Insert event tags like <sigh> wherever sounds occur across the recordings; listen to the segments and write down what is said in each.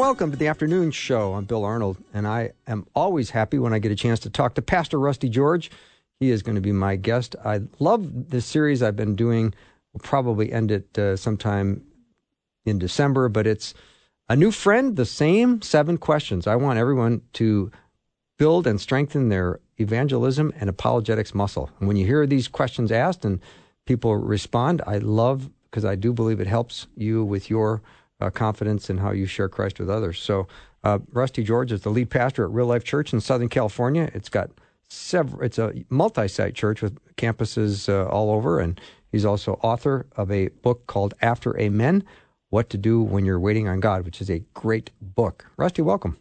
Welcome to the afternoon show. I'm Bill Arnold, and I am always happy when I get a chance to talk to Pastor Rusty George. He is going to be my guest. I love this series I've been doing. We'll probably end it uh, sometime in December, but it's a new friend, the same seven questions. I want everyone to build and strengthen their evangelism and apologetics muscle. And when you hear these questions asked and people respond, I love because I do believe it helps you with your uh, confidence in how you share Christ with others. So, uh, Rusty George is the lead pastor at Real Life Church in Southern California. It's got several. It's a multi-site church with campuses uh, all over, and he's also author of a book called After Amen: What to Do When You're Waiting on God, which is a great book. Rusty, welcome.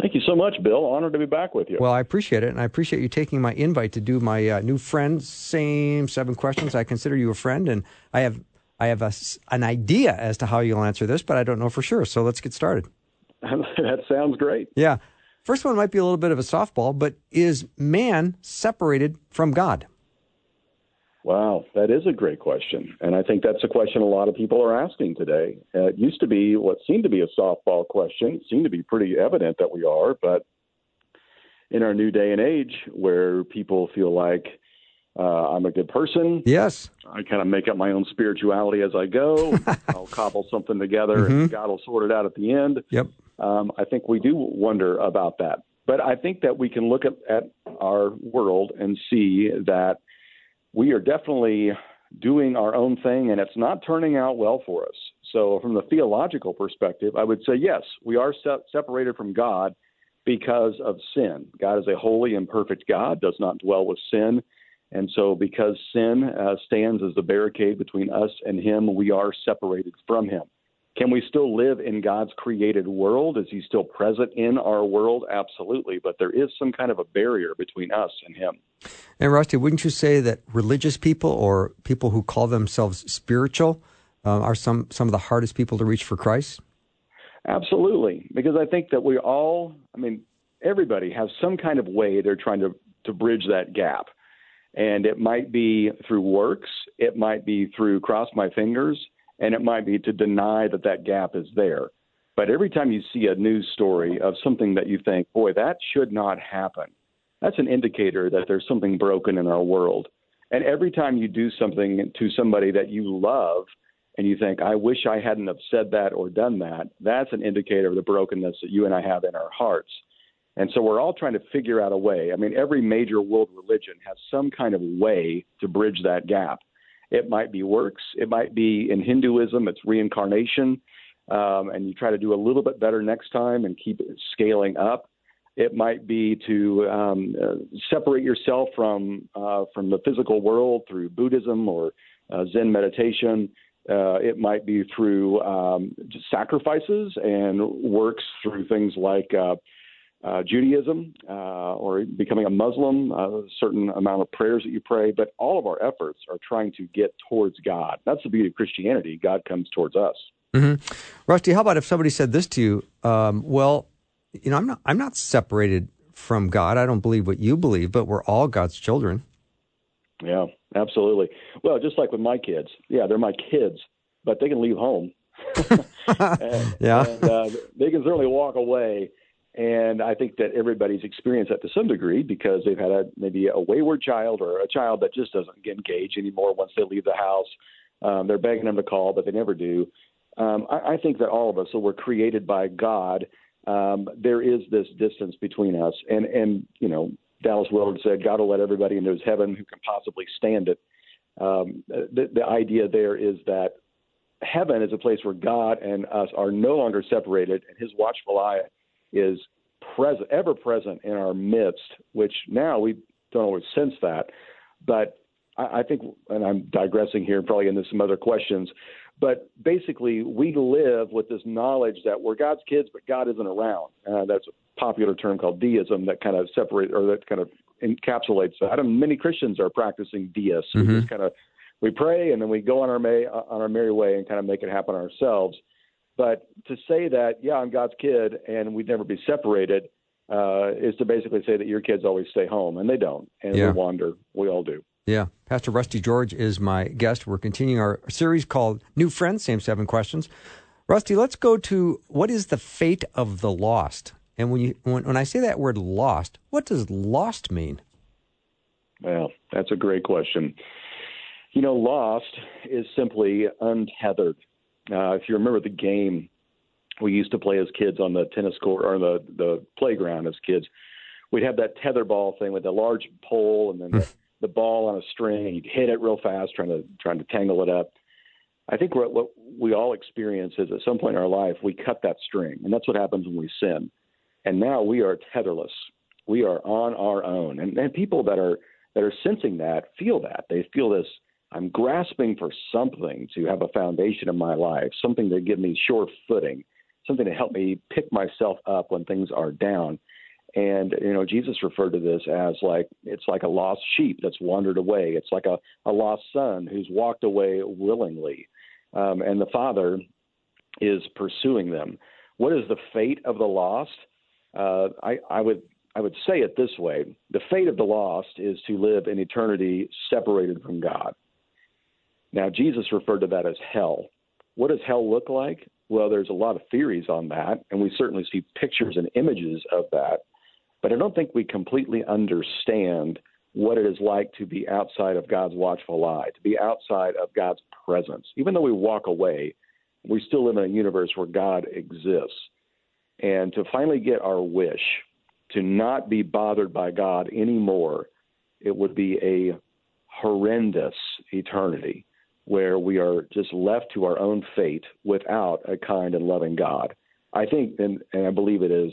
Thank you so much, Bill. Honored to be back with you. Well, I appreciate it, and I appreciate you taking my invite to do my uh, new friend. Same seven questions. I consider you a friend, and I have I have a, an idea as to how you'll answer this, but I don't know for sure. So let's get started. <laughs> that sounds great. Yeah. First one might be a little bit of a softball, but is man separated from God? Wow, that is a great question. And I think that's a question a lot of people are asking today. Uh, it used to be what seemed to be a softball question. It seemed to be pretty evident that we are, but in our new day and age where people feel like uh, I'm a good person. Yes. I kind of make up my own spirituality as I go. <laughs> I'll cobble something together mm-hmm. and God will sort it out at the end. Yep. Um, I think we do wonder about that. But I think that we can look at, at our world and see that we are definitely doing our own thing and it's not turning out well for us. So, from the theological perspective, I would say yes, we are se- separated from God because of sin. God is a holy and perfect God, does not dwell with sin. And so, because sin uh, stands as the barricade between us and Him, we are separated from Him. Can we still live in God's created world? Is He still present in our world? Absolutely. But there is some kind of a barrier between us and Him. And Rusty, wouldn't you say that religious people or people who call themselves spiritual uh, are some, some of the hardest people to reach for Christ? Absolutely. Because I think that we all, I mean, everybody has some kind of way they're trying to, to bridge that gap. And it might be through works, it might be through cross my fingers, and it might be to deny that that gap is there. But every time you see a news story of something that you think, boy, that should not happen, that's an indicator that there's something broken in our world. And every time you do something to somebody that you love and you think, I wish I hadn't have said that or done that, that's an indicator of the brokenness that you and I have in our hearts. And so we're all trying to figure out a way. I mean, every major world religion has some kind of way to bridge that gap. It might be works, it might be in Hinduism, it's reincarnation, um, and you try to do a little bit better next time and keep scaling up. It might be to um, uh, separate yourself from uh, from the physical world through Buddhism or uh, Zen meditation. Uh, it might be through um, sacrifices and works through things like uh, Judaism uh, or becoming a Muslim, uh, a certain amount of prayers that you pray, but all of our efforts are trying to get towards God. That's the beauty of Christianity. God comes towards us. Mm-hmm. Rusty, how about if somebody said this to you? Um, well, you know, I'm not, I'm not separated from God. I don't believe what you believe, but we're all God's children. Yeah, absolutely. Well, just like with my kids, yeah, they're my kids, but they can leave home. <laughs> <laughs> and, yeah, and, uh, they can certainly walk away and I think that everybody's experienced that to some degree because they've had a, maybe a wayward child or a child that just doesn't engage anymore once they leave the house. Um, they're begging them to call, but they never do. Um, I, I think that all of us, so we're created by God. Um, there is this distance between us, and and you know Dallas Willard said, "God will let everybody into His heaven who can possibly stand it." Um, the, the idea there is that heaven is a place where God and us are no longer separated, and His watchful eye is present, ever present in our midst, which now we don't always sense that. But I, I think, and I'm digressing here, probably into some other questions, but basically, we live with this knowledge that we're God's kids, but God isn't around. Uh, that's a popular term called deism that kind of separates or that kind of encapsulates that. And many Christians are practicing deists. Mm-hmm. We just kind of we pray and then we go on our may on our merry way and kind of make it happen ourselves. But to say that, yeah, I'm God's kid and we'd never be separated, uh, is to basically say that your kids always stay home, and they don't, and yeah. we wander. We all do. Yeah. Pastor Rusty George is my guest. We're continuing our series called New Friends, same seven questions. Rusty, let's go to what is the fate of the lost? And when you when, when I say that word lost, what does lost mean? Well, that's a great question. You know, lost is simply untethered. Uh, if you remember the game we used to play as kids on the tennis court or the the playground as kids, we'd have that tether ball thing with the large pole and then the, the ball on a string, and you'd hit it real fast, trying to trying to tangle it up. I think what, what we all experience is at some point in our life we cut that string, and that's what happens when we sin. And now we are tetherless. We are on our own, and, and people that are that are sensing that feel that they feel this. I'm grasping for something to have a foundation in my life, something to give me sure footing, something to help me pick myself up when things are down. And you know, Jesus referred to this as like it's like a lost sheep that's wandered away. It's like a, a lost son who's walked away willingly, um, and the father is pursuing them. What is the fate of the lost? Uh, I, I would I would say it this way: the fate of the lost is to live in eternity separated from God. Now, Jesus referred to that as hell. What does hell look like? Well, there's a lot of theories on that, and we certainly see pictures and images of that. But I don't think we completely understand what it is like to be outside of God's watchful eye, to be outside of God's presence. Even though we walk away, we still live in a universe where God exists. And to finally get our wish to not be bothered by God anymore, it would be a horrendous eternity where we are just left to our own fate without a kind and loving God. I think, and, and I believe it is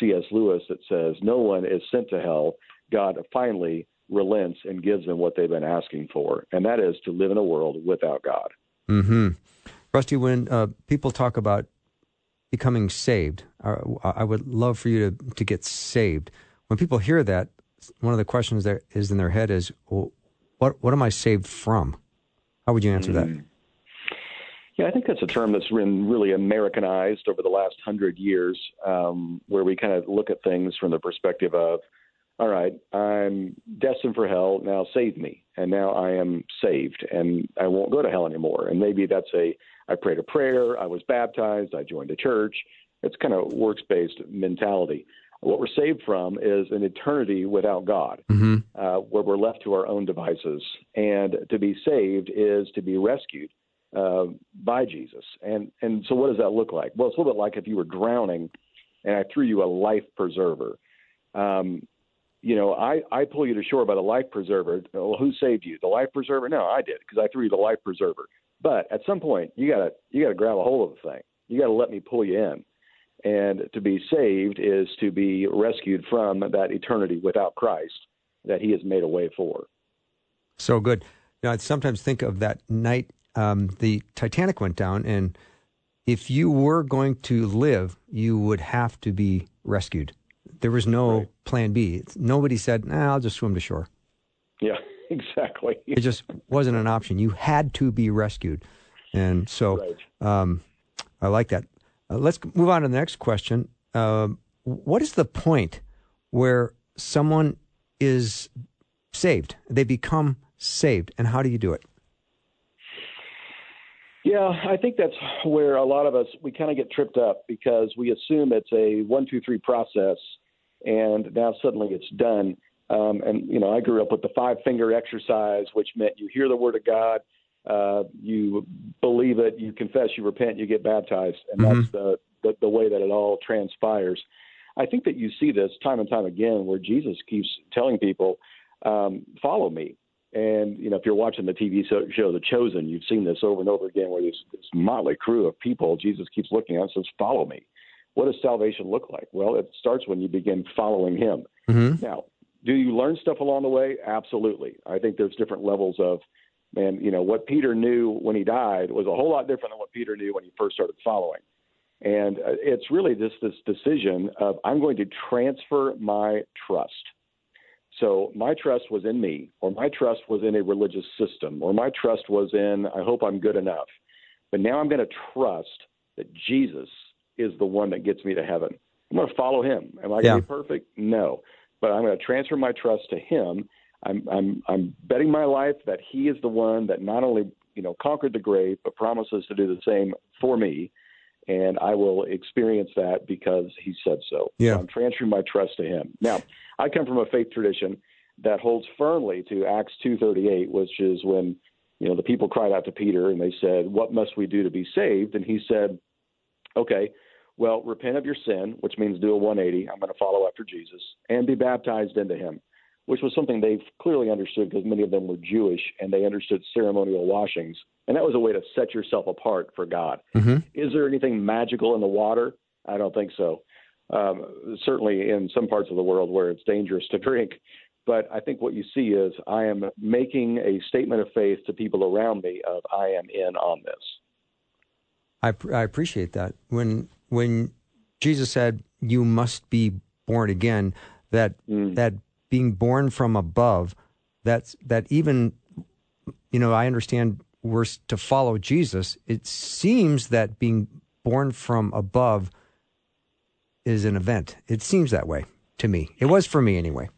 C.S. Lewis that says, No one is sent to hell. God finally relents and gives them what they've been asking for, and that is to live in a world without God. Mm-hmm. Rusty, when uh, people talk about becoming saved, uh, I would love for you to, to get saved. When people hear that, one of the questions that is in their head is, well, what, what am I saved from? How would you answer mm-hmm. that? Yeah, I think that's a term that's been really Americanized over the last hundred years, um, where we kind of look at things from the perspective of, all right, I'm destined for hell. Now save me. And now I am saved and I won't go to hell anymore. And maybe that's a, I prayed a prayer, I was baptized, I joined a church. It's kind of works based mentality. What we're saved from is an eternity without God, mm-hmm. uh, where we're left to our own devices. And to be saved is to be rescued uh, by Jesus. And and so what does that look like? Well, it's a little bit like if you were drowning, and I threw you a life preserver. Um, you know, I, I pull you to shore by the life preserver. Well, who saved you? The life preserver? No, I did because I threw you the life preserver. But at some point, you gotta you gotta grab a hold of the thing. You gotta let me pull you in. And to be saved is to be rescued from that eternity without Christ that He has made a way for. So good. Know, I sometimes think of that night um, the Titanic went down, and if you were going to live, you would have to be rescued. There was no right. plan B. Nobody said, nah, I'll just swim to shore. Yeah, <laughs> exactly. it just wasn't an option. You had to be rescued. And so right. um, I like that. Uh, let's move on to the next question. Uh, what is the point where someone is saved? They become saved, and how do you do it? Yeah, I think that's where a lot of us we kind of get tripped up because we assume it's a one, two, three process, and now suddenly it's done. Um, and you know, I grew up with the five finger exercise, which meant you hear the word of God, uh, you believe it, you confess, you repent, you get baptized, and mm-hmm. that's the, the the way that it all transpires. I think that you see this time and time again, where Jesus keeps telling people, um, "Follow me." And you know, if you're watching the TV show The Chosen, you've seen this over and over again, where this, this motley crew of people, Jesus keeps looking at and says, "Follow me." What does salvation look like? Well, it starts when you begin following Him. Mm-hmm. Now, Do you learn stuff along the way? Absolutely. I think there's different levels of, man, you know, what Peter knew when he died was a whole lot different than what Peter knew when he first started following. And uh, it's really just this decision of I'm going to transfer my trust. So my trust was in me, or my trust was in a religious system, or my trust was in, I hope I'm good enough. But now I'm going to trust that Jesus is the one that gets me to heaven. I'm going to follow him. Am I going to be perfect? No. But I'm going to transfer my trust to him. I'm, I'm, I'm betting my life that he is the one that not only, you know, conquered the grave, but promises to do the same for me and I will experience that because he said so. Yeah. So I'm transferring my trust to him. Now, I come from a faith tradition that holds firmly to Acts 2:38, which is when you know the people cried out to Peter and they said, "What must we do to be saved?" And he said, "Okay, well, repent of your sin, which means do a 180. I'm going to follow after Jesus and be baptized into him." Which was something they clearly understood because many of them were Jewish and they understood ceremonial washings. And that was a way to set yourself apart for God. Mm-hmm. Is there anything magical in the water? I don't think so. Um, certainly in some parts of the world where it's dangerous to drink. But I think what you see is I am making a statement of faith to people around me of I am in on this. I, I appreciate that. When when Jesus said you must be born again, that mm. that being born from above, that's that even you know, I understand we're to follow Jesus. It seems that being born from above is an event. It seems that way to me. It was for me anyway.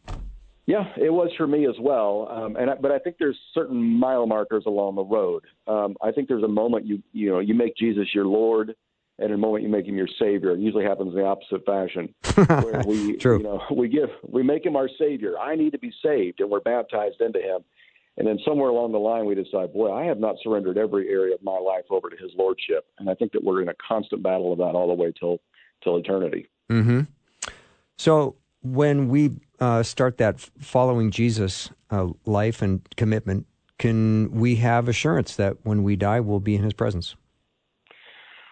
Yeah, it was for me as well. Um, and I, but I think there's certain mile markers along the road. Um, I think there's a moment you you know you make Jesus your Lord and in a moment you make him your savior. It usually happens in the opposite fashion, <laughs> where we, True. you know, we give, we make him our savior. I need to be saved, and we're baptized into him. And then somewhere along the line, we decide, boy, I have not surrendered every area of my life over to His lordship. And I think that we're in a constant battle of that all the way till till eternity. Mm-hmm. So when we uh, start that following Jesus uh, life and commitment, can we have assurance that when we die, we'll be in His presence?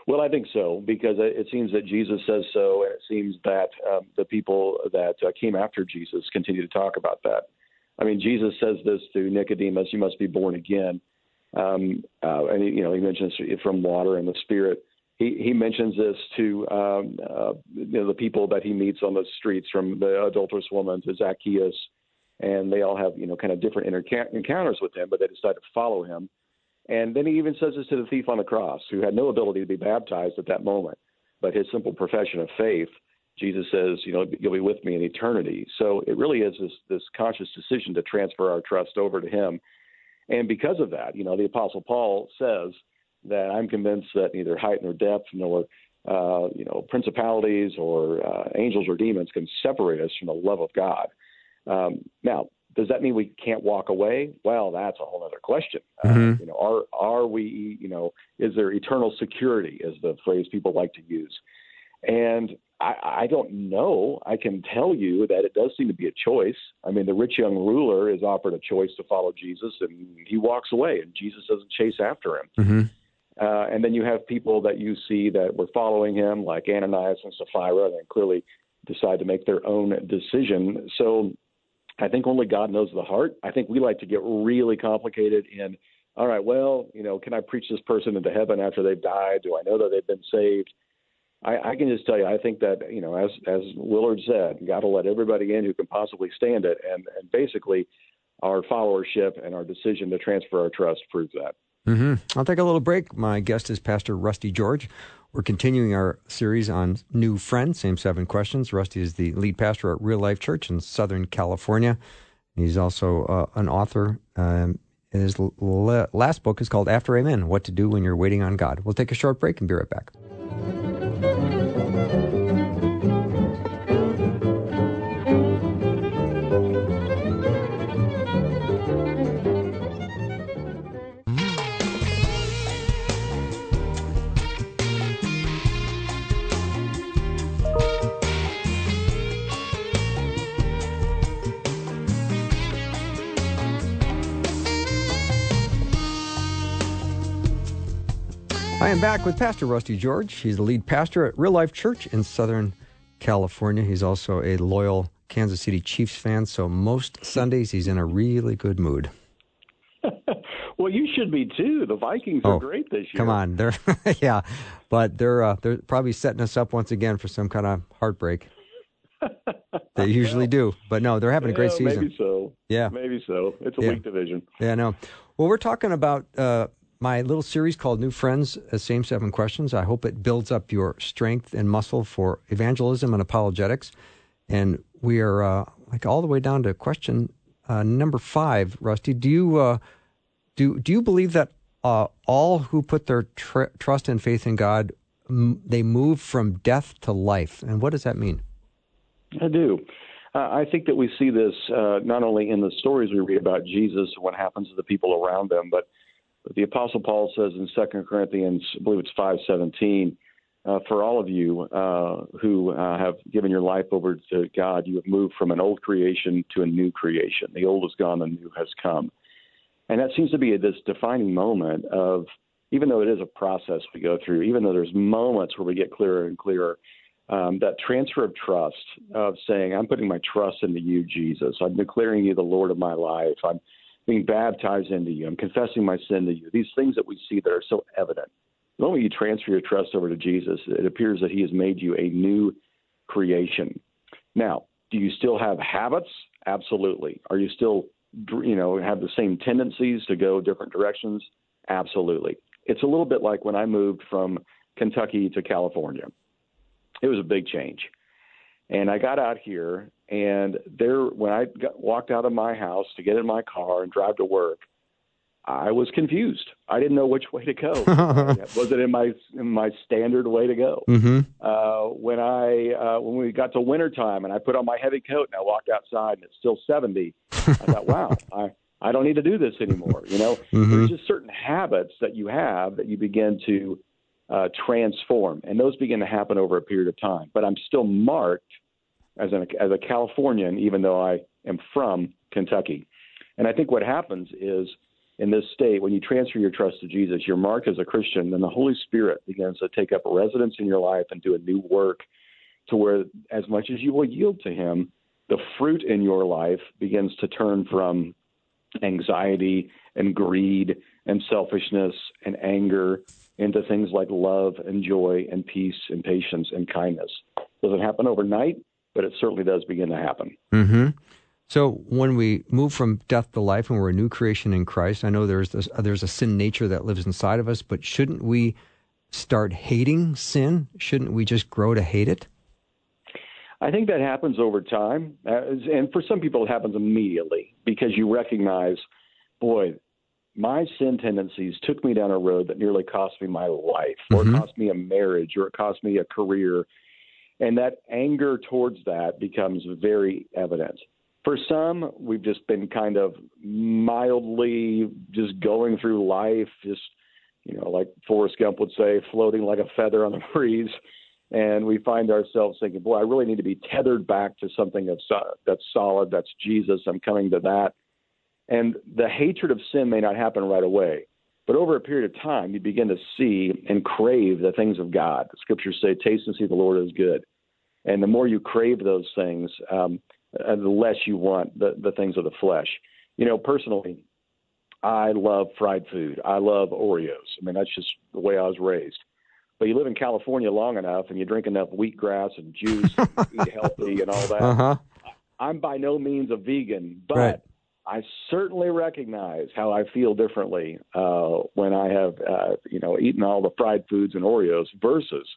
Well, I think so because it seems that Jesus says so, and it seems that um, the people that uh, came after Jesus continue to talk about that. I mean, Jesus says this to Nicodemus: "You must be born again." Um, uh, and he, you know, he mentions from water and the Spirit. He he mentions this to um, uh, you know the people that he meets on the streets, from the adulterous woman to Zacchaeus, and they all have you know kind of different encounters with him, but they decide to follow him. And then he even says this to the thief on the cross, who had no ability to be baptized at that moment, but his simple profession of faith. Jesus says, you know, you'll be with me in eternity. So it really is this, this conscious decision to transfer our trust over to him. And because of that, you know, the Apostle Paul says that I'm convinced that neither height nor depth nor uh, you know principalities or uh, angels or demons can separate us from the love of God. Um, now, does that mean we can't walk away? Well, that's a whole other question. Uh, mm-hmm. Uh, you know, are are we? You know, is there eternal security? Is the phrase people like to use? And I, I don't know. I can tell you that it does seem to be a choice. I mean, the rich young ruler is offered a choice to follow Jesus, and he walks away, and Jesus doesn't chase after him. Mm-hmm. Uh, and then you have people that you see that were following him, like Ananias and Sapphira, and clearly decide to make their own decision. So I think only God knows the heart. I think we like to get really complicated in, all right, well, you know, can I preach this person into heaven after they've died? Do I know that they've been saved? I, I can just tell you, I think that, you know, as as Willard said, got to let everybody in who can possibly stand it. And, and basically, our followership and our decision to transfer our trust proves that. Mm-hmm. I'll take a little break. My guest is Pastor Rusty George. We're continuing our series on new friends, same seven questions. Rusty is the lead pastor at Real Life Church in Southern California. He's also uh, an author. Um, his last book is called After Amen What to Do When You're Waiting on God. We'll take a short break and be right back. I am back with Pastor Rusty George. He's the lead pastor at Real Life Church in Southern California. He's also a loyal Kansas City Chiefs fan, so most Sundays he's in a really good mood. <laughs> well, you should be too. The Vikings are Oh, great this year. Come on, they're <laughs> yeah, but they're uh, they're probably setting us up once again for some kind of heartbreak. <laughs> They usually do, but no, they're having a great Yeah, season. Maybe so. Yeah. Maybe so. It's a Yeah. weak division. Yeah, no. Well, we're talking about uh, my little series called New Friends, uh, Same Seven Questions. I hope it builds up your strength and muscle for evangelism and apologetics. And we are uh, like all the way down to question uh, number five. Rusty, do you uh, do do you believe that uh, all who put their tr- trust and faith in God m- they move from death to life? And what does that mean? I do. I think that we see this uh, not only in the stories we read about Jesus and what happens to the people around them, but the Apostle Paul says in Second Corinthians, I believe it's five seventeen, uh, for all of you uh, who uh, have given your life over to God, you have moved from an old creation to a new creation. The old is gone, the new has come, and that seems to be this defining moment of. Even though it is a process we go through, even though there's moments where we get clearer and clearer, um, that transfer of trust of saying, I'm putting my trust into you, Jesus. I'm declaring you the Lord of my life. I'm being baptized into you. I'm confessing my sin to you. These things that we see that are so evident. The moment you transfer your trust over to Jesus, it appears that he has made you a new creation. Now, do you still have habits? Absolutely. Are you still, you know, have the same tendencies to go different directions? Absolutely. It's a little bit like when I moved from Kentucky to California it was a big change. And I got out here, and there, when I got, walked out of my house to get in my car and drive to work, I was confused. I didn't know which way to go. <laughs> was it in my in my standard way to go? Mm-hmm. Uh, when I uh, when we got to wintertime and I put on my heavy coat and I walked outside and it's still seventy, I thought, <laughs> wow, I I don't need to do this anymore. You know, Mhm. there's just certain habits that you have that you begin to uh, transform, and those begin to happen over a period of time. But I'm still marked as an as a Californian, even though I am from Kentucky. And I think what happens is in this state, when you transfer your trust to Jesus, you're marked as a Christian, then the Holy Spirit begins to take up residence in your life and do a new work to where, as much as you will yield to Him, the fruit in your life begins to turn from anxiety and greed and selfishness and anger into things like love and joy and peace and patience and kindness. Doesn't happen overnight, but it certainly does begin to happen. Mm-hmm. So when we move from death to life and we're a new creation in Christ, I know there's this, uh, there's a sin nature that lives inside of us, but shouldn't we start hating sin? Shouldn't we just grow to hate it? I think that happens over time, uh, and for some people, it happens immediately because you recognize, boy, my sin tendencies took me down a road that nearly cost me my life, or Mhm. it cost me a marriage, or it cost me a career, and that anger towards that becomes very evident. For some, we've just been kind of mildly just going through life, just you know, like Forrest Gump would say, floating like a feather on the <laughs> breeze and we find ourselves thinking, "Boy, I really need to be tethered back to something that's uh, that's solid. That's Jesus. I'm coming to that." And the hatred of sin may not happen right away, but over a period of time, you begin to see and crave the things of God. The scriptures say, "Taste and see the Lord is good." And the more you crave those things, um, uh, the less you want the the things of the flesh. You know, personally, I love fried food. I love Oreos. I mean, that's just the way I was raised but you live in California long enough and you drink enough wheatgrass and juice and <laughs> eat healthy and all that. Uh huh. I'm by no means a vegan, but Right. I certainly recognize how I feel differently uh, when I have, uh, you know, eaten all the fried foods and Oreos versus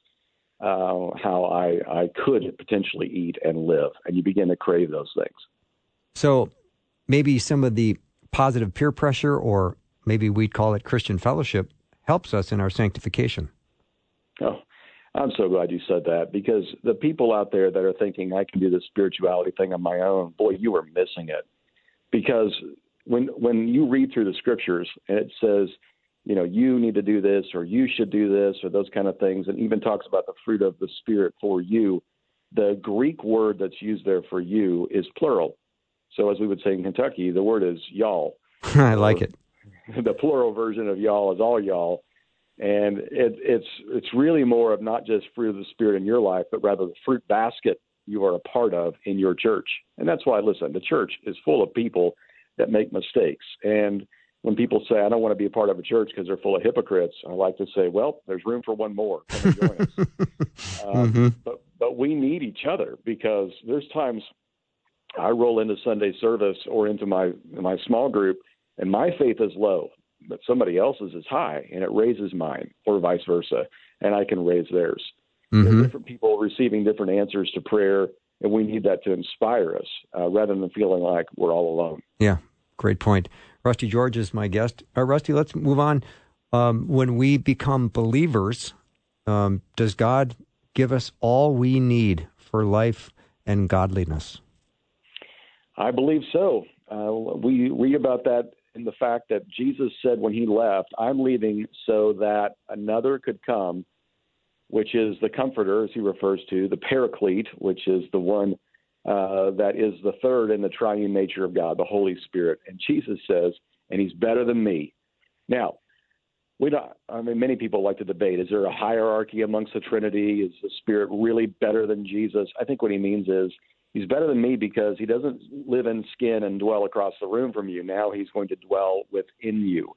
uh, how I, I could potentially eat and live. And you begin to crave those things. So maybe some of the positive peer pressure, or maybe we'd call it Christian fellowship, helps us in our sanctification. Oh, I'm so glad you said that because the people out there that are thinking I can do this spirituality thing on my own, boy, you are missing it. Because when when you read through the scriptures and it says, you know, you need to do this or you should do this or those kind of things, and even talks about the fruit of the spirit for you, the Greek word that's used there for you is plural. So as we would say in Kentucky, the word is y'all <laughs> I like it. <laughs> the plural version of y'all is all y'all and it, it's it's really more of not just fruit of the spirit in your life but rather the fruit basket you are a part of in your church. And that's why, listen, the church is full of people that make mistakes. And when people say, I don't want to be a part of a church because they're full of hypocrites, I like to say, well, there's room for one more. Come and join us. um, <laughs> mm-hmm. But but we need each other because there's times I roll into Sunday service or into my my small group and my faith is low, but somebody else's is high and it raises mine, or vice versa, and I can raise theirs. Mm-hmm. different people receiving different answers to prayer, and we need that to inspire us uh, rather than feeling like we're all alone. Yeah, great point. Rusty George is my guest. Uh, Rusty, let's move on. Um, when we become believers, um, does God give us all we need for life and godliness? I believe so. Uh, we read about that in the fact that Jesus said when he left, I'm leaving so that another could come, which is the Comforter, as he refers to, the Paraclete, which is the one uh, that is the third in the triune nature of God, the Holy Spirit. And Jesus says, and he's better than me. Now, we don't. I mean, many people like to debate: is there a hierarchy amongst the Trinity? Is the Spirit really better than Jesus? I think what he means is he's better than me because he doesn't live in skin and dwell across the room from you. Now he's going to dwell within you,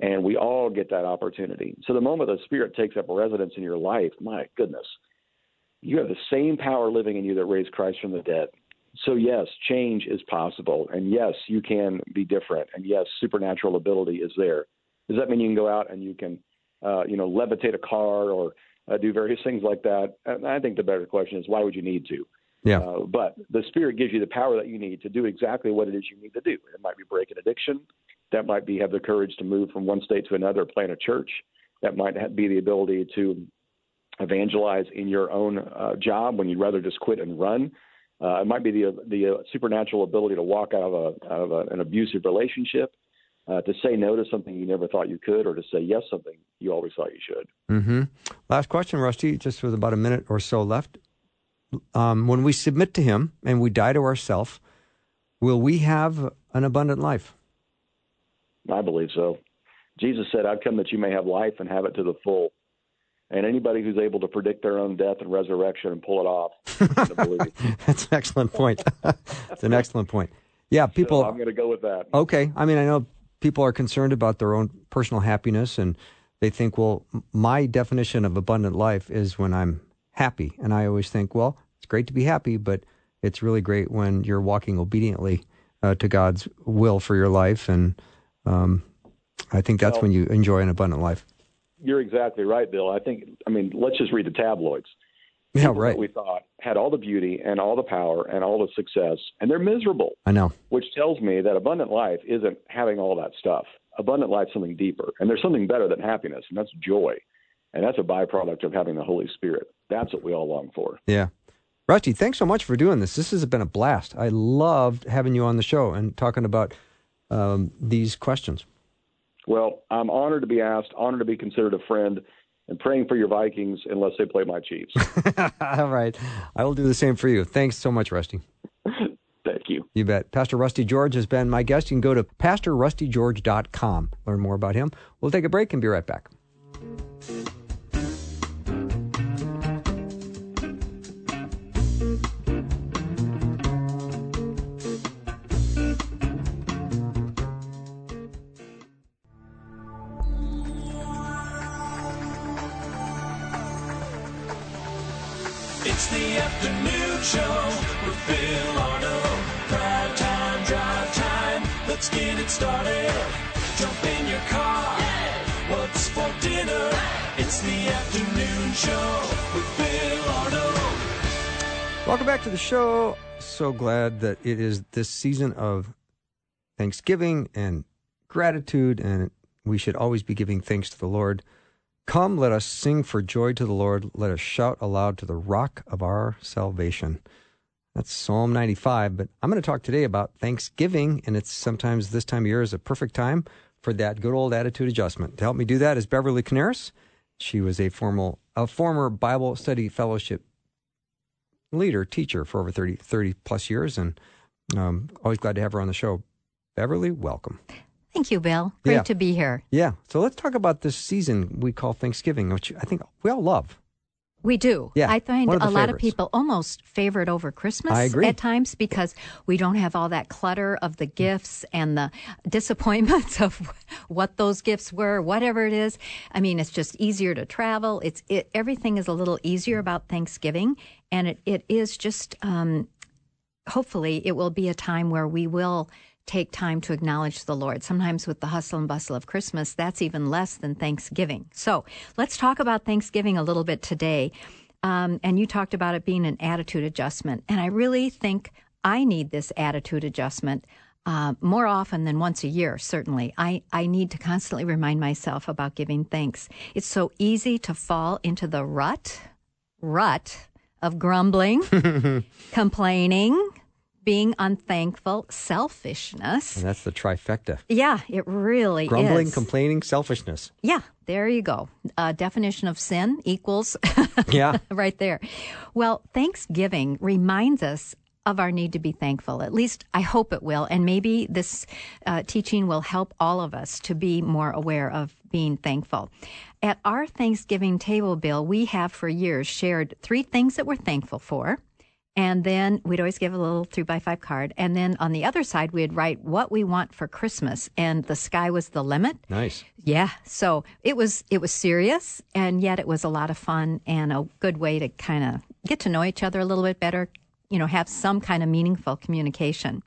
and we all get that opportunity. So the moment the Spirit takes up residence in your life, my goodness, you have the same power living in you that raised Christ from the dead. So yes, change is possible, and yes, you can be different, and yes, supernatural ability is there. Does that mean you can go out and you can, uh, you know, levitate a car or uh, do various things like that? And I think the better question is why would you need to? Yeah. Uh, but the Spirit gives you the power that you need to do exactly what it is you need to do. It might be break an addiction. That might be have the courage to move from one state to another, plant a church. That might be the ability to evangelize in your own uh, job when you'd rather just quit and run. Uh, it might be the the uh, supernatural ability to walk out of a out of a, an abusive relationship uh, to say no to something you never thought you could, or to say yes something you always thought you should. Mm-hmm. Last question, Rusty, just with about a minute or so left. Um, when we submit to Him and we die to ourself, will we have an abundant life? I believe so. Jesus said, "I've come that you may have life and have it to the full." And anybody who's able to predict their own death and resurrection and pull it off, <laughs> that's an excellent point. <laughs> That's an excellent point. Yeah, people. So I'm going to go with that. Okay. I mean, I know people are concerned about their own personal happiness and they think, well, my definition of abundant life is when I'm happy. And I always think, well, it's great to be happy, but it's really great when you're walking obediently uh, to God's will for your life. And um, I think that's well, when you enjoy an abundant life. You're exactly right, Bill. I think, I mean, let's just read the tabloids. Yeah, right. we thought had all the beauty and all the power and all the success, and they're miserable. I know. Which tells me that abundant life isn't having all that stuff. Abundant life is something deeper, and there's something better than happiness, and that's joy, and that's a byproduct of having the Holy Spirit. That's what we all long for. Yeah. Rusty, thanks so much for doing this. This has been a blast. I loved having you on the show and talking about um, these questions. Well, I'm honored to be asked, honored to be considered a friend and praying for your Vikings unless they play my Chiefs. <laughs> All right. I will do the same for you. Thanks so much, Rusty. <laughs> Thank you. You bet. Pastor Rusty George has been my guest. You can go to pastorrustygeorge.com, learn more about him. We'll take a break and be right back. Show. So glad that it is this season of Thanksgiving and gratitude, and we should always be giving thanks to the Lord. Come, let us sing for joy to the Lord. Let us shout aloud to the rock of our salvation. That's Psalm 95. But I'm going to talk today about Thanksgiving, and it's sometimes this time of year is a perfect time for that good old attitude adjustment. To help me do that is Beverly Coniaris. She was a formal, a former Bible study fellowship leader, teacher for over 30, 30 plus years, and um, always glad to have her on the show. Beverly, welcome. Thank you, Bill. Great yeah. to be here. Yeah. So let's talk about this season we call Thanksgiving, which I think we all love. We do. Yeah, I find a the lot of people almost favor it over Christmas I agree. at times because we don't have all that clutter of the gifts and the disappointments <laughs> of what those gifts were, whatever it is. I mean, it's just easier to travel. It's it, everything is a little easier about Thanksgiving, and it, it is just um, hopefully it will be a time where we will take time to acknowledge the Lord. Sometimes with the hustle and bustle of Christmas, that's even less than Thanksgiving. So let's talk about Thanksgiving a little bit today. Um, and you talked about it being an attitude adjustment. And I really think I need this attitude adjustment uh, more often than once a year, certainly. I, I need to constantly remind myself about giving thanks. It's so easy to fall into the rut, rut of grumbling, <laughs> complaining, being unthankful, selfishness. And that's the trifecta Yeah, it really grumbling, is. complaining, selfishness. yeah, there you go. Uh, definition of sin equals <laughs> Yeah. right there. Well, Thanksgiving reminds us of our need to be thankful. At least I hope it will. And maybe this uh, teaching will help all of us to be more aware of being thankful. At our Thanksgiving table, Bill, we have for years shared three things that we're thankful for. And then we'd always give a little three by five card. And then on the other side, we'd write what we want for Christmas. And the sky was the limit. Nice. Yeah, so it was it was serious, and yet it was a lot of fun and a good way to kind of get to know each other a little bit better. You know, have some kind of meaningful communication.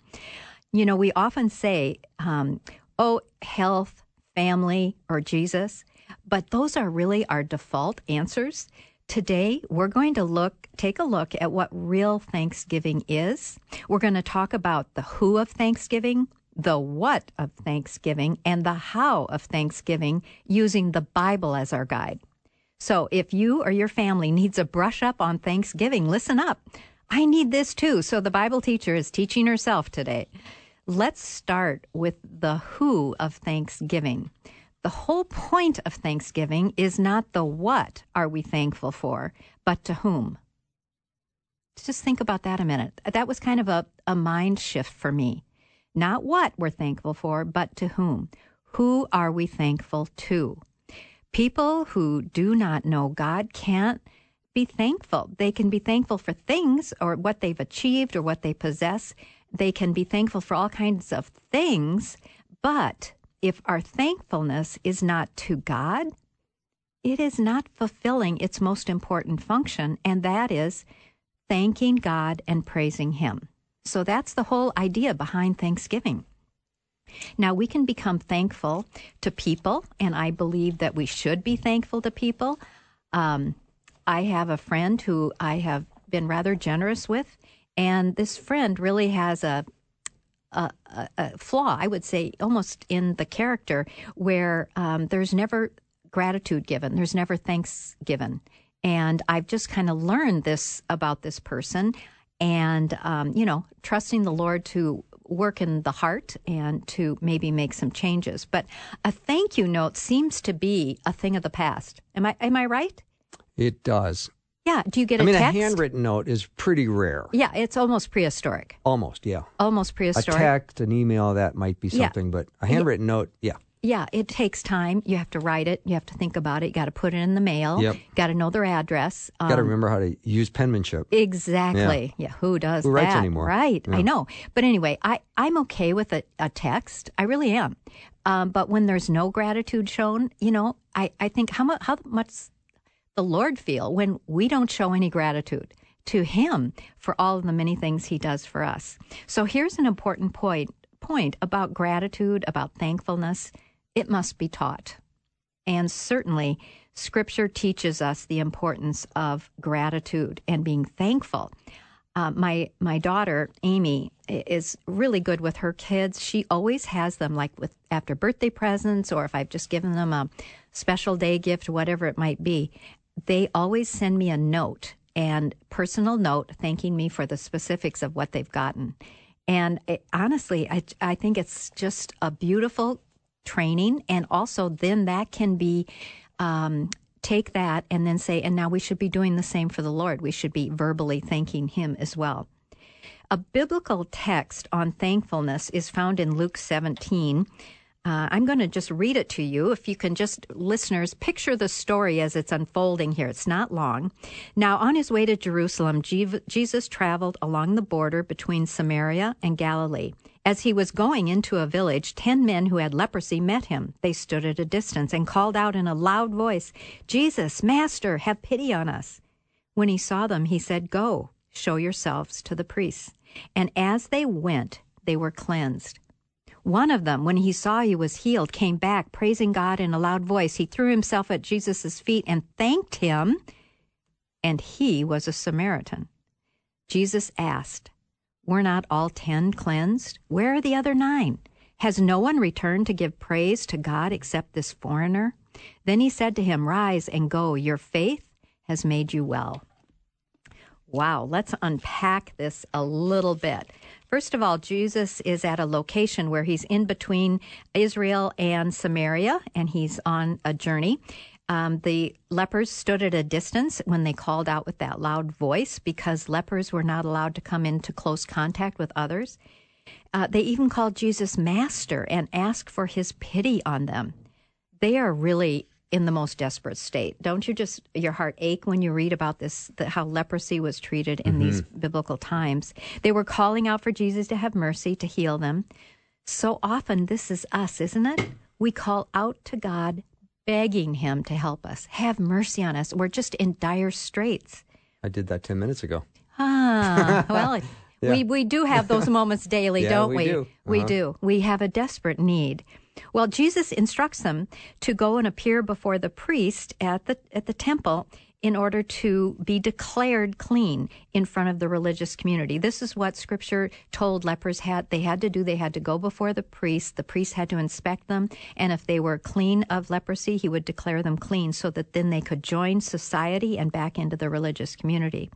You know, we often say, um, "Oh, health, family, or Jesus," but those are really our default answers. Today, we're going to look, take a look at what real Thanksgiving is. We're going to talk about the who of Thanksgiving, the what of Thanksgiving, and the how of Thanksgiving using the Bible as our guide. So if you or your family needs a brush up on Thanksgiving, listen up. I need this too. So the Bible teacher is teaching herself today. Let's start with the who of Thanksgiving. The whole point of Thanksgiving is not the what are we thankful for, but to whom. Just think about that a minute. That was kind of a, a mind shift for me. Not what we're thankful for, but to whom. Who are we thankful to? People who do not know God can't be thankful. They can be thankful for things or what they've achieved or what they possess. They can be thankful for all kinds of things. But if our thankfulness is not to God, it is not fulfilling its most important function, and that is thanking God and praising Him. So that's the whole idea behind Thanksgiving. Now, we can become thankful to people, and I believe that we should be thankful to people. Um, I have a friend who I have been rather generous with, and this friend really has a a, a, a flaw, I would say, almost in the character, where um, there's never gratitude given, there's never thanks given. And I've just kind of learned this about this person, and um, you know, trusting the Lord to work in the heart and to maybe make some changes. But a thank you note seems to be a thing of the past. Am I am I right? It does. Yeah. Do you get I a mean, text? a handwritten note is pretty rare. yeah, it's almost prehistoric. Almost, yeah. Almost prehistoric. A text, an email, that might be Yeah. something, but a handwritten note, yeah. Yeah, it takes time. You have to write it. You have to think about it. You got to put it in the mail. Yep. Got to know their address. Got to Um, remember how to use penmanship. Exactly. Yeah. Who does Who writes that? anymore? Right. I know. But anyway, I, I'm okay with a, a text. I really am. Um, but when there's no gratitude shown, you know, I, I think how much, how much the Lord feel when we don't show any gratitude to Him for all of the many things He does for us. So here's an important point, point about gratitude, about thankfulness. It must be taught. And certainly, Scripture teaches us the importance of gratitude and being thankful. Uh, my my daughter Amy is really good with her kids. She always has them like with after birthday presents, or if I've just given them a special day gift, whatever it might be. They always send me a note and personal note thanking me for the specifics of what they've gotten. And it, honestly, I I think it's just a beautiful training, and also then that can be. Um, take that and then say, and now we should be doing the same for the Lord. We should be verbally thanking Him as well. A biblical text on thankfulness is found in Luke 17. Uh, I'm going to just read it to you. If you can just, listeners, picture the story as it's unfolding here. It's not long. Now, on his way to Jerusalem, Jesus traveled along the border between Samaria and Galilee. As he was going into a village, ten men who had leprosy met him. They stood at a distance and called out in a loud voice, Jesus, Master, have pity on us. When he saw them, he said, Go, show yourselves to the priests. And as they went, they were cleansed. One of them, when he saw he was healed, came back, praising God in a loud voice. He threw himself at Jesus' feet and thanked him, and he was a Samaritan. Jesus asked, Were not all ten cleansed? Where are the other nine? Has no one returned to give praise to God except this foreigner? Then he said to him, Rise and go, your faith has made you well. Wow, let's unpack this a little bit. First of all, Jesus is at a location where he's in between Israel and Samaria, and he's on a journey. Um, the lepers stood at a distance when they called out with that loud voice because lepers were not allowed to come into close contact with others. Uh, they even called Jesus Master and asked for his pity on them. They are really in the most desperate state. Don't you just your heart ache when you read about this the, how leprosy was treated in mm-hmm. these biblical times? They were calling out for Jesus to have mercy to heal them. So often this is us, isn't it? We call out to God begging him to help us. Have mercy on us. We're just in dire straits. I did that 10 minutes ago. Ah, well, <laughs> yeah. we we do have those moments daily, <laughs> yeah, don't we? We do. Uh-huh. We do. We have a desperate need. Well, Jesus instructs them to go and appear before the priest at the at the temple in order to be declared clean in front of the religious community. This is what scripture told lepers had they had to do. They had to go before the priest. The priest had to inspect them, and if they were clean of leprosy, he would declare them clean so that then they could join society and back into the religious community.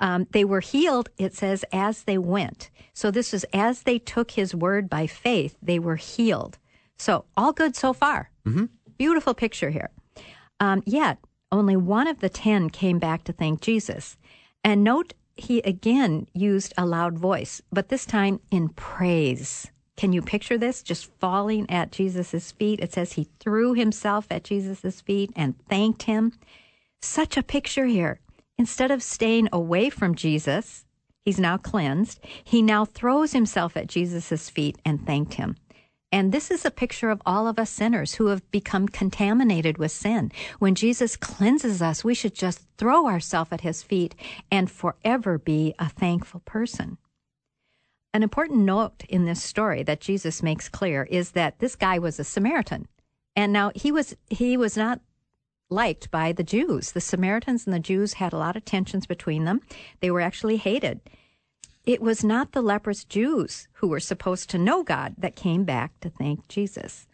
Um, they were healed, it says, as they went. So this is as they took his word by faith, they were healed. So, all good so far. Mm-hmm. Beautiful picture here. Um, yet, only one of the ten came back to thank Jesus. And note, he again used a loud voice, but this time in praise. Can you picture this? Just falling at Jesus' feet. It says he threw himself at Jesus' feet and thanked him. Such a picture here. Instead of staying away from Jesus, he's now cleansed. He now throws himself at Jesus' feet and thanked him. And this is a picture of all of us sinners who have become contaminated with sin. When Jesus cleanses us, we should just throw ourselves at his feet and forever be a thankful person. An important note in this story that Jesus makes clear is that this guy was a Samaritan. And now he was he was not liked by the Jews. The Samaritans and the Jews had a lot of tensions between them. They were actually hated. It was not the leprous Jews who were supposed to know God that came back to thank Jesus.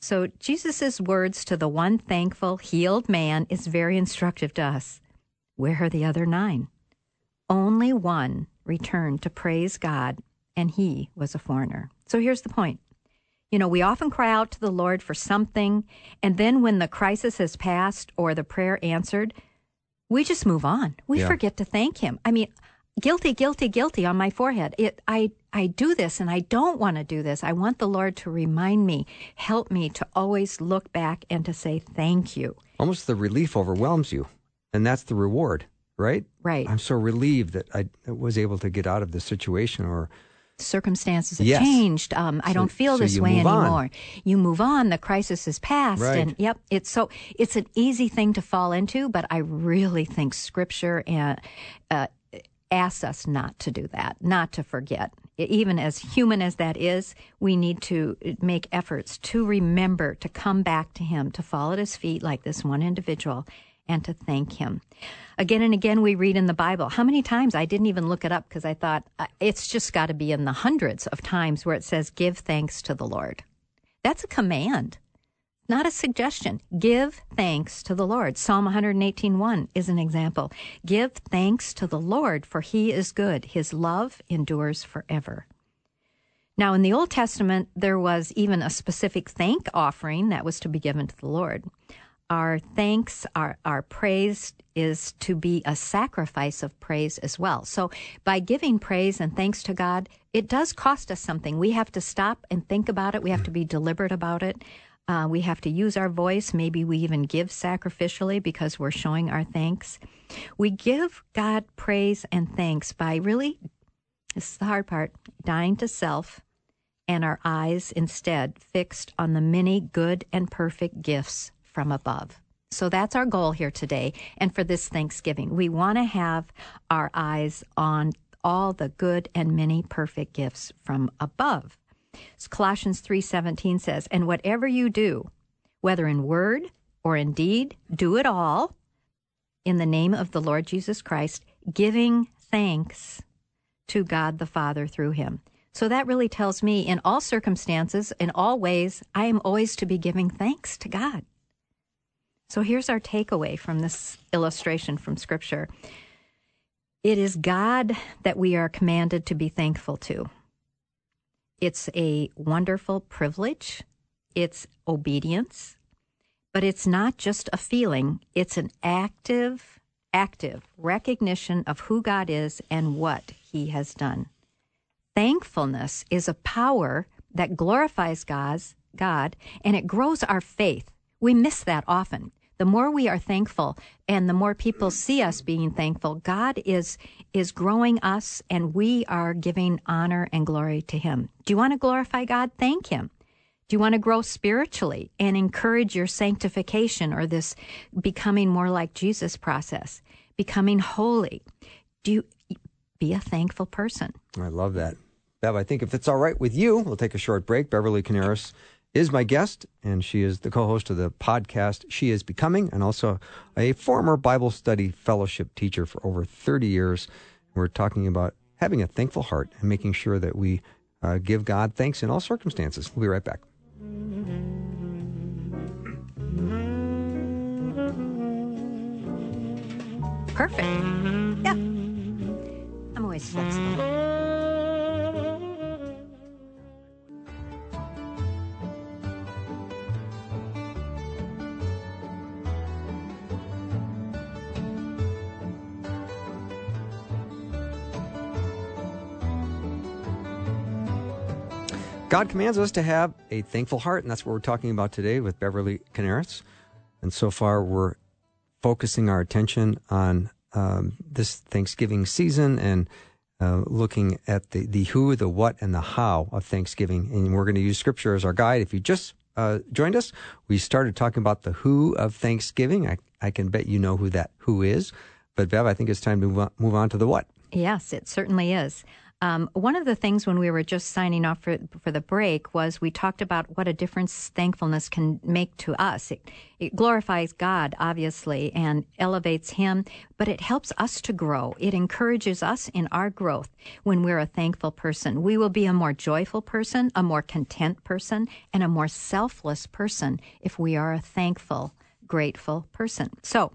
So Jesus' words to the one thankful, healed man is very instructive to us. Where are the other nine? Only one returned to praise God, and he was a foreigner. So here's the point. You know, we often cry out to the Lord for something, and then when the crisis has passed or the prayer answered, we just move on. We yeah. forget to thank Him. I mean, guilty, guilty, guilty on my forehead. It, I, I do this and I don't want to do this. I want the Lord to remind me, help me to always look back and to say thank you. Almost the relief overwhelms you, and that's the reward, right? Right. I'm so relieved that I was able to get out of the situation or circumstances have yes. changed. Um, I don't feel so this way anymore. On. You move on. The crisis is past, right. and yep, it's so it's an easy thing to fall into. But I really think Scripture and uh, asks us not to do that, not to forget. Even as human as that is, we need to make efforts to remember to come back to Him, to fall at His feet like this one individual, and to thank Him. Again and again, we read in the Bible. How many times? I didn't even look it up because I thought uh, it's just got to be in the hundreds of times where it says, Give thanks to the Lord. That's a command not a suggestion. Give thanks to the Lord. Psalm 118:1 is an example. Give thanks to the Lord for he is good. His love endures forever. Now in the Old Testament there was even a specific thank offering that was to be given to the Lord. our thanks, our, our praise is to be a sacrifice of praise as well. So by giving praise and thanks to God, it does cost us something. We have to stop and think about it. We have to be deliberate about it. Uh, we have to use our voice. Maybe we even give sacrificially because we're showing our thanks. We give God praise and thanks by really, this is the hard part, dying to self and our eyes instead fixed on the many good and perfect gifts from above. So that's our goal here today. And for this Thanksgiving, we want to have our eyes on all the good and many perfect gifts from above. Colossians 3:17 says, "And whatever you do, whether in word or in deed, do it all in the name of the Lord Jesus Christ, giving thanks to God the Father through him." So that really tells me in all circumstances, in all ways, I am always to be giving thanks to God. So here's our takeaway from this illustration from Scripture it is God that we are commanded to be thankful to. It's a wonderful privilege, it's obedience, but it's not just a feeling, it's an active, active recognition of who God is and what He has done. Thankfulness is a power that glorifies God's, God and it grows our faith. We miss that often the more we are thankful and the more people see us being thankful, God is is growing us and we are giving honor and glory to him. Do you want to glorify God? Thank him. Do you want to grow spiritually and encourage your sanctification or this becoming more like Jesus process, becoming holy? Do you be a thankful person? I love that. Bev, I think if it's all right with you, we'll take a short break. Beverly Coniaris is my guest, and she is the co host of the podcast She is Becoming, and also a former Bible study fellowship teacher for over 30 years. We're talking about having a thankful heart and making sure that we uh, give God thanks in all circumstances. We'll be right back. Perfect. Yeah. I'm always flexible. God commands us to have a thankful heart, and that's what we're talking about today with Beverly Coniaris. And so far, we're focusing our attention on um, this Thanksgiving season and uh, looking at the, the who, the what, and the how of Thanksgiving. And we're going to use Scripture as our guide. If you just uh, joined us, we started talking about the who of Thanksgiving. I, I can bet you know who that who is. But Bev, I think it's time to move on, move on to the what. Yes, it certainly is. Um, one of the things when we were just signing off for, for the break was we talked about what a difference thankfulness can make to us. It, it glorifies God, obviously, and elevates Him, but it helps us to grow. It encourages us in our growth when we're a thankful person. We will be a more joyful person, a more content person, and a more selfless person if we are a thankful grateful person. So,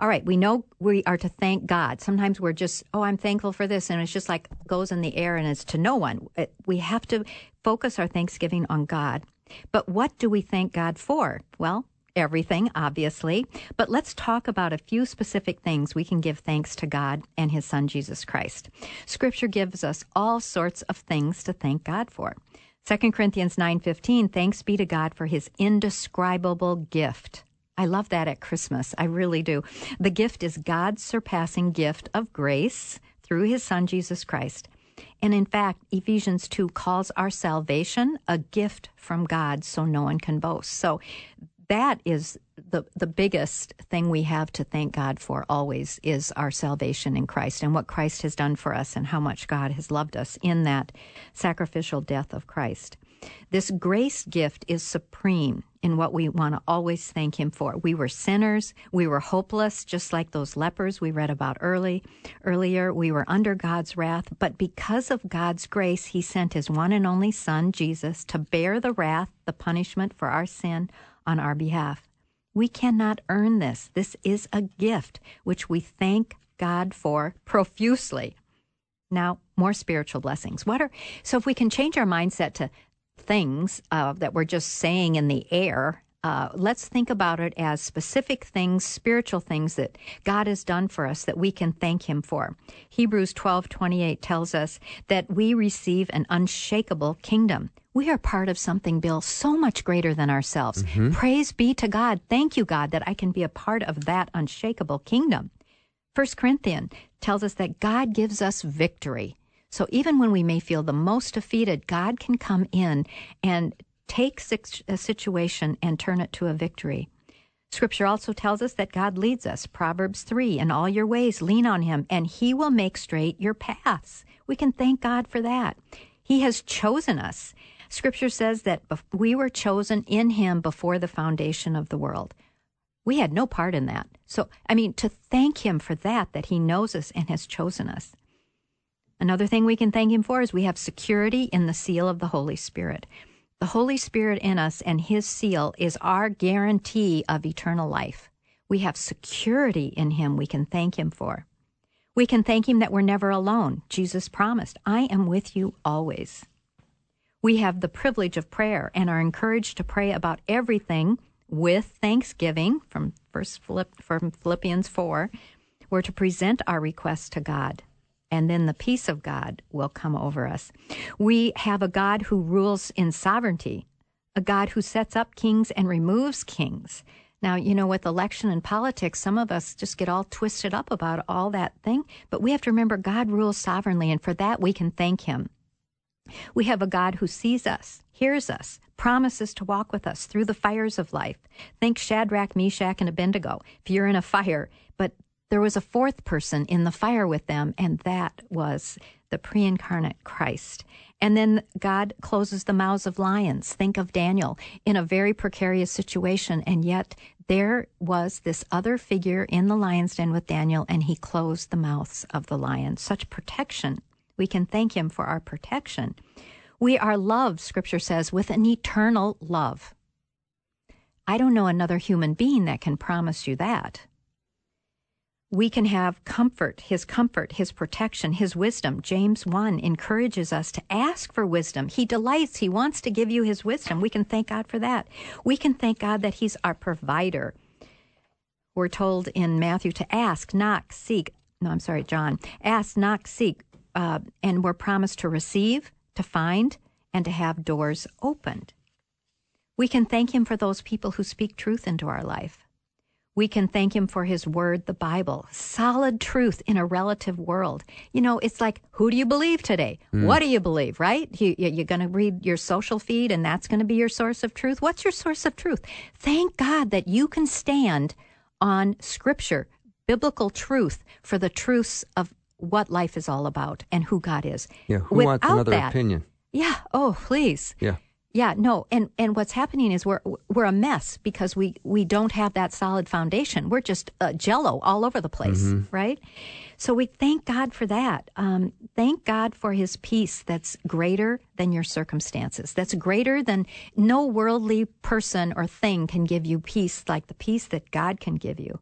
all right, we know we are to thank God. Sometimes we're just, oh, I'm thankful for this, and it's just like goes in the air and it's to no one. We have to focus our thanksgiving on God. But what do we thank God for? Well, everything, obviously, but let's talk about a few specific things we can give thanks to God and His Son, Jesus Christ. Scripture gives us all sorts of things to thank God for. 2 Corinthians 9:15 Thanks be to God for his indescribable gift I love that at Christmas. I really do. The gift is God's surpassing gift of grace through his son, Jesus Christ. And in fact, Ephesians 2 calls our salvation a gift from God so no one can boast. So that is the, the biggest thing we have to thank God for always is our salvation in Christ and what Christ has done for us and how much God has loved us in that sacrificial death of Christ. This grace gift is supreme in what we want to always thank Him for. We were sinners. We were hopeless, just like those lepers we read about early, earlier. We were under God's wrath, but because of God's grace, He sent His one and only Son, Jesus, to bear the wrath, the punishment for our sin on our behalf. We cannot earn this. This is a gift which we thank God for profusely. Now, more spiritual blessings. What are so if we can change our mindset to things uh, that we're just saying in the air Uh, let's think about it as specific things, spiritual things that God has done for us that we can thank Him for. Hebrews twelve twenty eight tells us that we receive an unshakable kingdom. We are part of something, Bill, so much greater than ourselves. Mm-hmm. Praise be to God. Thank you, God, that I can be a part of that unshakable kingdom. First Corinthians tells us that God gives us victory. So even when we may feel the most defeated, God can come in and take a situation and turn it to a victory. Scripture also tells us that God leads us. Proverbs 3 In all your ways, lean on him, and he will make straight your paths. We can thank God for that. He has chosen us. Scripture says that we were chosen in him before the foundation of the world. We had no part in that. So, I mean, to thank him for that, that he knows us and has chosen us. Another thing we can thank him for is we have security in the seal of the Holy Spirit. The Holy Spirit in us and His seal is our guarantee of eternal life. We have security in Him we can thank Him for. We can thank Him that we're never alone. Jesus promised, I am with you always. We have the privilege of prayer and are encouraged to pray about everything with thanksgiving from first Philipp, from Philippians 4. We're to present our requests to God and then the peace of God will come over us. We have a God who rules in sovereignty, a God who sets up kings and removes kings. Now, you know, with election and politics, some of us just get all twisted up about all that thing, but we have to remember God rules sovereignly, and for that we can thank Him. We have a God who sees us, hears us, promises to walk with us through the fires of life. Think Shadrach, Meshach, and Abednego. If you're in a fire, but there was a fourth person in the fire with them, and that was the pre incarnate Christ. And then God closes the mouths of lions. Think of Daniel in a very precarious situation, and yet there was this other figure in the lion's den with Daniel, and he closed the mouths of the lions. Such protection. We can thank him for our protection. We are loved, scripture says, with an eternal love. I don't know another human being that can promise you that we can have comfort, his comfort, his protection, his wisdom. James 1 encourages us to ask for wisdom. He delights, he wants to give you his wisdom. We can thank God for that. We can thank God that he's our provider. We're told in Matthew to ask, knock, seek. No, I'm sorry, John. Ask, knock, seek. Uh, and we're promised to receive, to find, and to have doors opened. We can thank him for those people who speak truth into our life. We can thank him for his word, the Bible, solid truth in a relative world. You know, it's like, who do you believe today? Mm. What do you believe, right? You, you're going to read your social feed and that's going to be your source of truth. What's your source of truth? Thank God that you can stand on scripture, biblical truth for the truths of what life is all about and who God is. Yeah, who Without wants another that, opinion? Yeah, oh, please. Yeah. Yeah, no, and and what's happening is we're we're a mess because we we don't have that solid foundation. We're just uh, jello all over the place, mm-hmm. right? So we thank God for that. Um, thank God for His peace that's greater than your circumstances. That's greater than no worldly person or thing can give you peace like the peace that God can give you.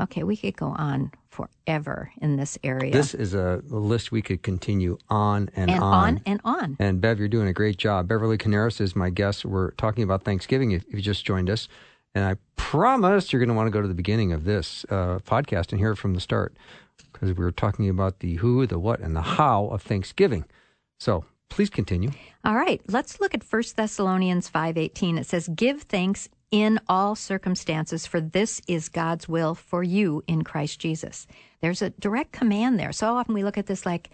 Okay, we could go on forever in this area. This is a list we could continue on and, and on. on. and on. And Bev, you're doing a great job. Beverly Coniaris is my guest. We're talking about Thanksgiving if you just joined us. And I promise you're going to want to go to the beginning of this uh, podcast and hear it from the start because we were talking about the who, the what, and the how of Thanksgiving. So please continue. All right, let's look at 1 Thessalonians 5:18. It says, "Give thanks in all circumstances, for this is God's will for you in Christ Jesus. There's a direct command there. So often we look at this like,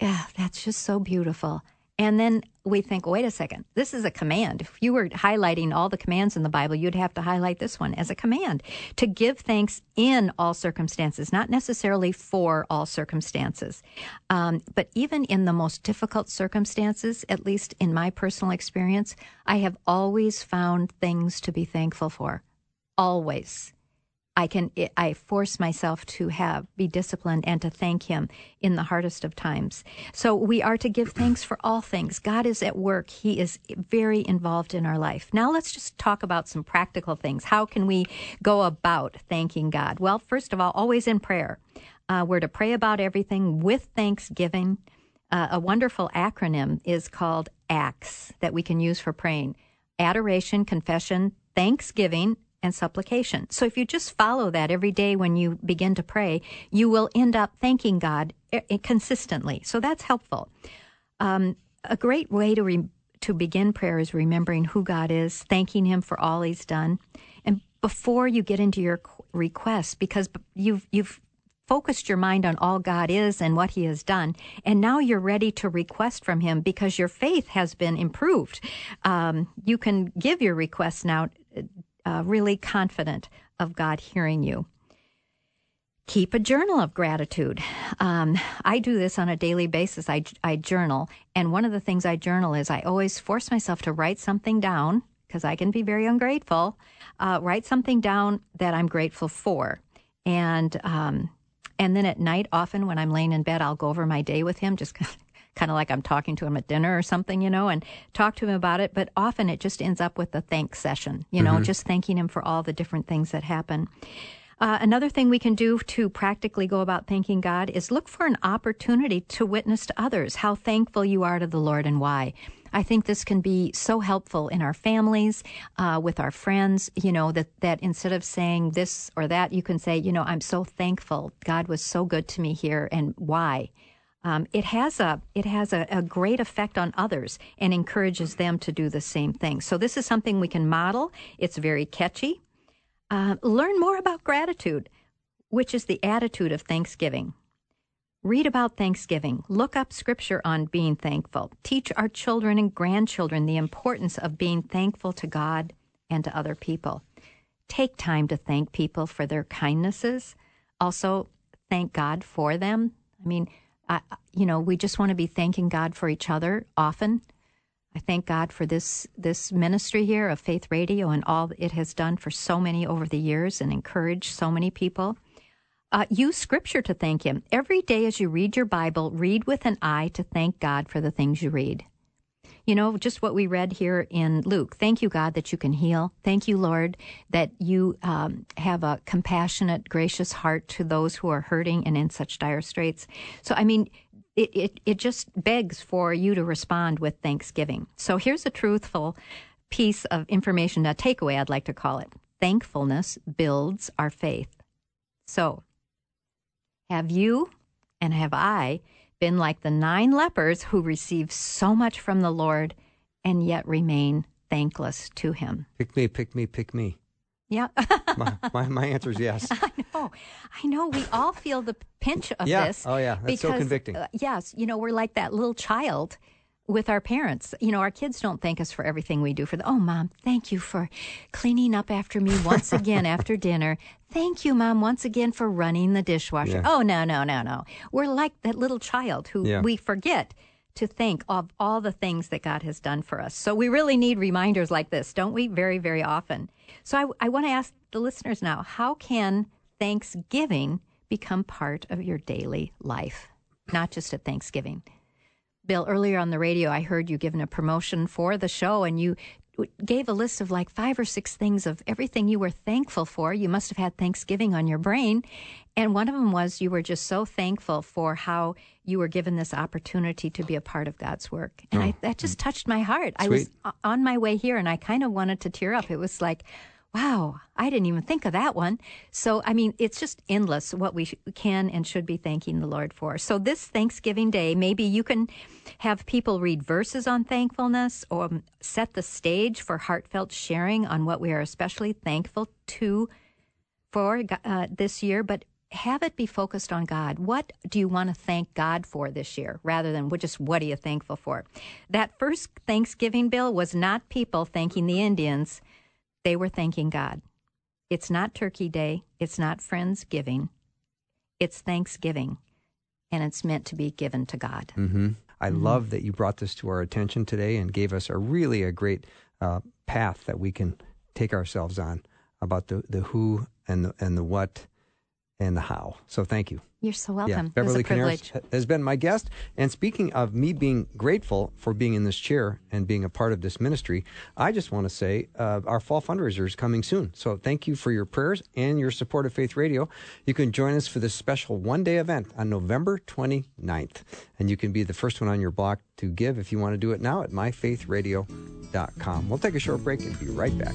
yeah, that's just so beautiful. And then we think, wait a second, this is a command. If you were highlighting all the commands in the Bible, you'd have to highlight this one as a command to give thanks in all circumstances, not necessarily for all circumstances. Um, but even in the most difficult circumstances, at least in my personal experience, I have always found things to be thankful for. Always. I can I force myself to have be disciplined and to thank him in the hardest of times. So we are to give thanks for all things. God is at work. He is very involved in our life. Now let's just talk about some practical things. How can we go about thanking God? Well, first of all, always in prayer. Uh, we're to pray about everything with thanksgiving. Uh, a wonderful acronym is called ACTS that we can use for praying: adoration, confession, thanksgiving, and supplication. So if you just follow that every day when you begin to pray, you will end up thanking God eh, eh, consistently. So that's helpful. Um, a great way to re- to begin prayer is remembering who God is, thanking Him for all He's done, and before you get into your requests, because you've you've focused your mind on all God is and what He has done, and now you're ready to request from Him because your faith has been improved. Um, you can give your requests now, uh, really confident of God hearing you. Keep a journal of gratitude. Um, I do this on a daily basis. I, I journal, and one of the things I journal is I always force myself to write something down because I can be very ungrateful. Uh, write something down that I'm grateful for, and um, and then at night, often when I'm laying in bed, I'll go over my day with him, just <laughs> kind of like I'm talking to him at dinner or something, you know, and talk to him about it. But often it just ends up with a thanks session, you know, mm-hmm. just thanking him for all the different things that happen. Uh, another thing we can do to practically go about thanking God is look for an opportunity to witness to others how thankful you are to the Lord and why. I think this can be so helpful in our families, uh, with our friends, you know, that, that instead of saying this or that, you can say, you know, I'm so thankful. God was so good to me here and why. Um, it has a it has a, a, great effect on others and encourages them to do the same thing. So this is something we can model. It's very catchy. Uh, learn more about gratitude, which is the attitude of Thanksgiving. Read about Thanksgiving. Look up scripture on being thankful. Teach our children and grandchildren the importance of being thankful to God and to other people. Take time to thank people for their kindnesses. Also, thank God for them. I mean, I, you know, we just want to be thanking God for each other often. I thank God for this this ministry here of Faith Radio and all it has done for so many over the years and encouraged so many people. Uh, use scripture to thank Him. Every day as you read your Bible, read with an eye to thank God for the things you read. You know, just what we read here in Luke. Thank you, God, that you can heal. Thank you, Lord, that you um, have a compassionate, gracious heart to those who are hurting and in such dire straits. So, I mean, it, it, it just begs for you to respond with thanksgiving. So, here's a truthful piece of information, a takeaway, I'd like to call it. Thankfulness builds our faith. So, have you and have I been like the nine lepers who receive so much from the Lord and yet remain thankless to him? Pick me, pick me, pick me. Yeah. <laughs> my, my, my, answer is yes. <laughs> I know. I know. We all feel the pinch of yeah. this. Oh, yeah. That's because, so convicting. Uh, yes. You know, we're like that little child with our parents. You know, our kids don't thank us for everything we do for the, Oh, mom, thank you for cleaning up after me once <laughs> again after dinner. Thank you, mom, once again for running the dishwasher. Yeah. Oh, no, no, no, no. We're like that little child who yeah. we forget to think of all the things that God has done for us. So we really need reminders like this, don't we? Very, very often. So I, I want to ask the listeners now how can Thanksgiving become part of your daily life, not just at Thanksgiving? Bill, earlier on the radio, I heard you giving a promotion for the show, and you gave a list of like five or six things of everything you were thankful for. You must have had Thanksgiving on your brain. And one of them was you were just so thankful for how you were given this opportunity to be a part of God's work. And oh. I, that just touched my heart. Sweet. I was on my way here and I kind of wanted to tear up. It was like, wow, I didn't even think of that one. So, I mean, it's just endless what we can and should be thanking the Lord for. So, this Thanksgiving Day, maybe you can have people read verses on thankfulness or set the stage for heartfelt sharing on what we are especially thankful to for uh, this year, but have it be focused on God. What do you want to thank God for this year rather than just what are you thankful for? That first Thanksgiving bill was not people thanking the Indians they were thanking God. It's not Turkey Day. It's not Friendsgiving. It's Thanksgiving, and it's meant to be given to God. Mm-hmm. I mm-hmm. love that you brought this to our attention today and gave us a really a great uh, path that we can take ourselves on about the, the who and the, and the what and the how. So thank you. You're so welcome. Yeah, Beverly Coniaris has been my guest. And speaking of me being grateful for being in this chair and being a part of this ministry, I just want to say uh, our fall fundraiser is coming soon. So thank you for your prayers and your support of Faith Radio. You can join us for this special one day event on November 29th. And you can be the first one on your block to give if you want to do it now at myfaithradio.com. We'll take a short break and be right back.